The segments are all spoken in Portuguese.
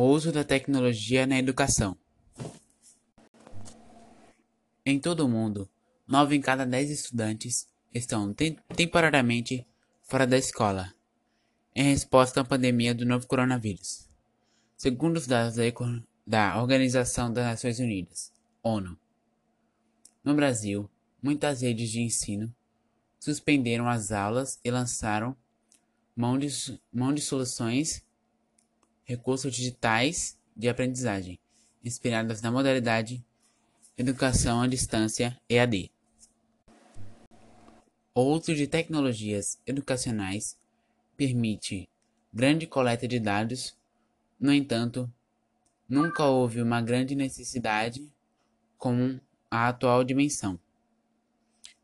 O uso da tecnologia na educação. Em todo o mundo, nove em cada dez estudantes estão temporariamente fora da escola, em resposta à pandemia do novo coronavírus. Segundo os dados da Organização das Nações Unidas, ONU. No Brasil, muitas redes de ensino suspenderam as aulas e lançaram mão de, mão de soluções, recursos digitais de aprendizagem, inspiradas na modalidade Educação à Distância EAD. O uso de tecnologias educacionais permite grande coleta de dados, no entanto, nunca houve uma grande necessidade como a atual dimensão.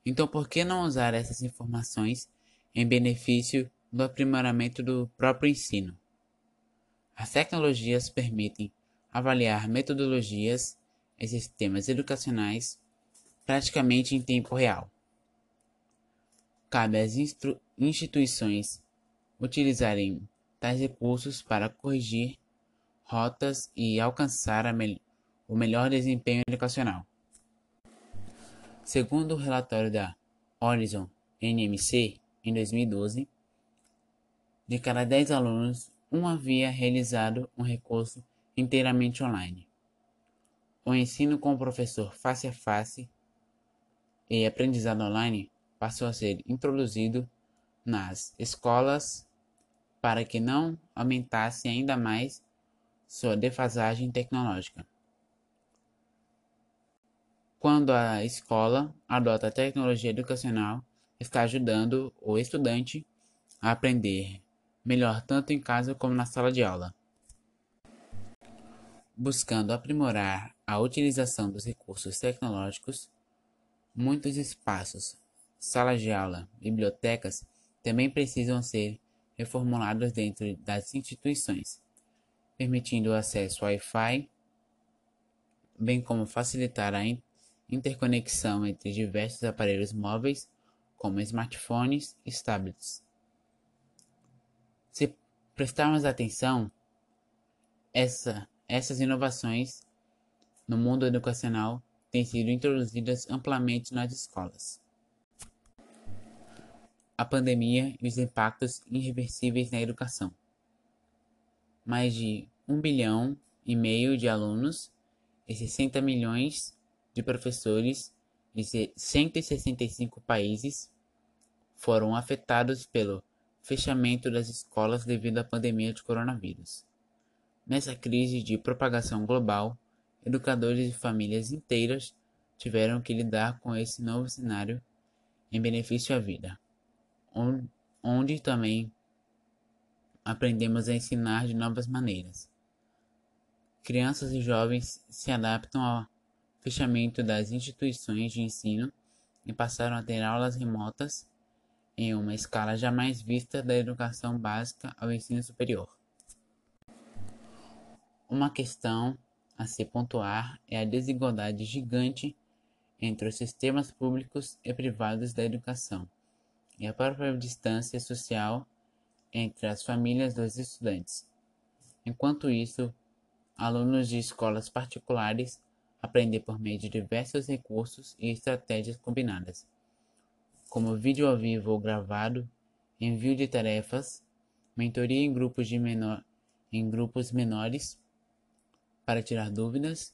Então, por que não usar essas informações em benefício do aprimoramento do próprio ensino? As tecnologias permitem avaliar metodologias e sistemas educacionais praticamente em tempo real. Cabe às instituições utilizarem tais recursos para corrigir rotas e alcançar me o melhor desempenho educacional. Segundo o relatório da Horizon NMC, em 2012, de cada 10 alunos, um havia realizado um recurso inteiramente online. O ensino com o professor face a face e aprendizado online passou a ser introduzido nas escolas para que não aumentasse ainda mais sua defasagem tecnológica. Quando a escola adota a tecnologia educacional, está ajudando o estudante a aprender melhor tanto em casa como na sala de aula. Buscando aprimorar a utilização dos recursos tecnológicos, muitos espaços, salas de aula, bibliotecas também precisam ser reformulados dentro das instituições, permitindo o acesso Wi-Fi, bem como facilitar a interconexão entre diversos aparelhos móveis, como smartphones e tablets. Prestarmos atenção, essa, essas inovações no mundo educacional têm sido introduzidas amplamente nas escolas. A pandemia e os impactos irreversíveis na educação. Mais de um bilhão e meio de alunos e 60 milhões de professores de 165 países foram afetados pelo fechamento das escolas devido à pandemia de coronavírus. Nessa crise de propagação global, educadores e famílias inteiras tiveram que lidar com esse novo cenário em benefício à vida, onde também aprendemos a ensinar de novas maneiras. Crianças e jovens se adaptam a fechamento das instituições de ensino e passaram a ter aulas remotas em uma escala jamais vista da educação básica ao ensino superior. Uma questão a se pontuar é a desigualdade gigante entre os sistemas públicos e privados da educação e a própria distância social entre as famílias dos estudantes. Enquanto isso, alunos de escolas particulares aprender por meio de diversos recursos e estratégias combinadas, como vídeo ao vivo ou gravado, envio de tarefas, mentoria em grupos, de menor, em grupos menores para tirar dúvidas.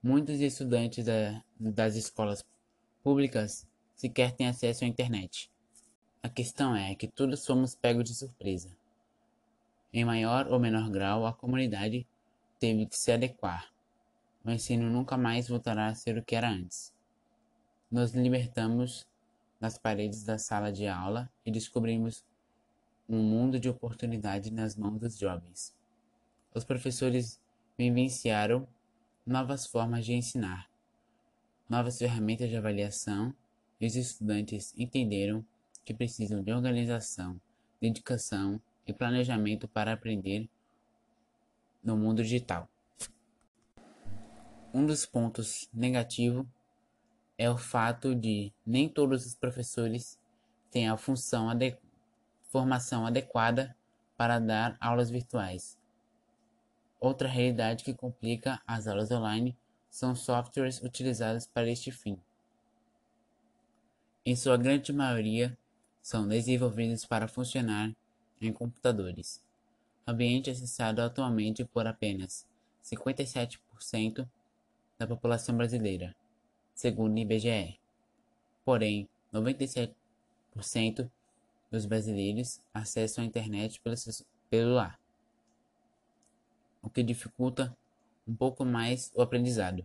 Muitos estudantes da, das escolas públicas sequer têm acesso à internet. A questão é que todos fomos pegos de surpresa. Em maior ou menor grau, a comunidade teve que se adequar o ensino nunca mais voltará a ser o que era antes. Nos libertamos das paredes da sala de aula e descobrimos um mundo de oportunidade nas mãos dos jovens. Os professores vivenciaram novas formas de ensinar, novas ferramentas de avaliação e os estudantes entenderam que precisam de organização, dedicação e planejamento para aprender no mundo digital. Um dos pontos negativos é o fato de nem todos os professores têm a função formação adequada para dar aulas virtuais. Outra realidade que complica as aulas online são softwares utilizados para este fim. Em sua grande maioria, são desenvolvidos para funcionar em computadores, ambiente acessado atualmente por apenas 57% da população brasileira, segundo o IBGE. Porém, 97% dos brasileiros acessam a internet pelo celular, o que dificulta um pouco mais o aprendizado.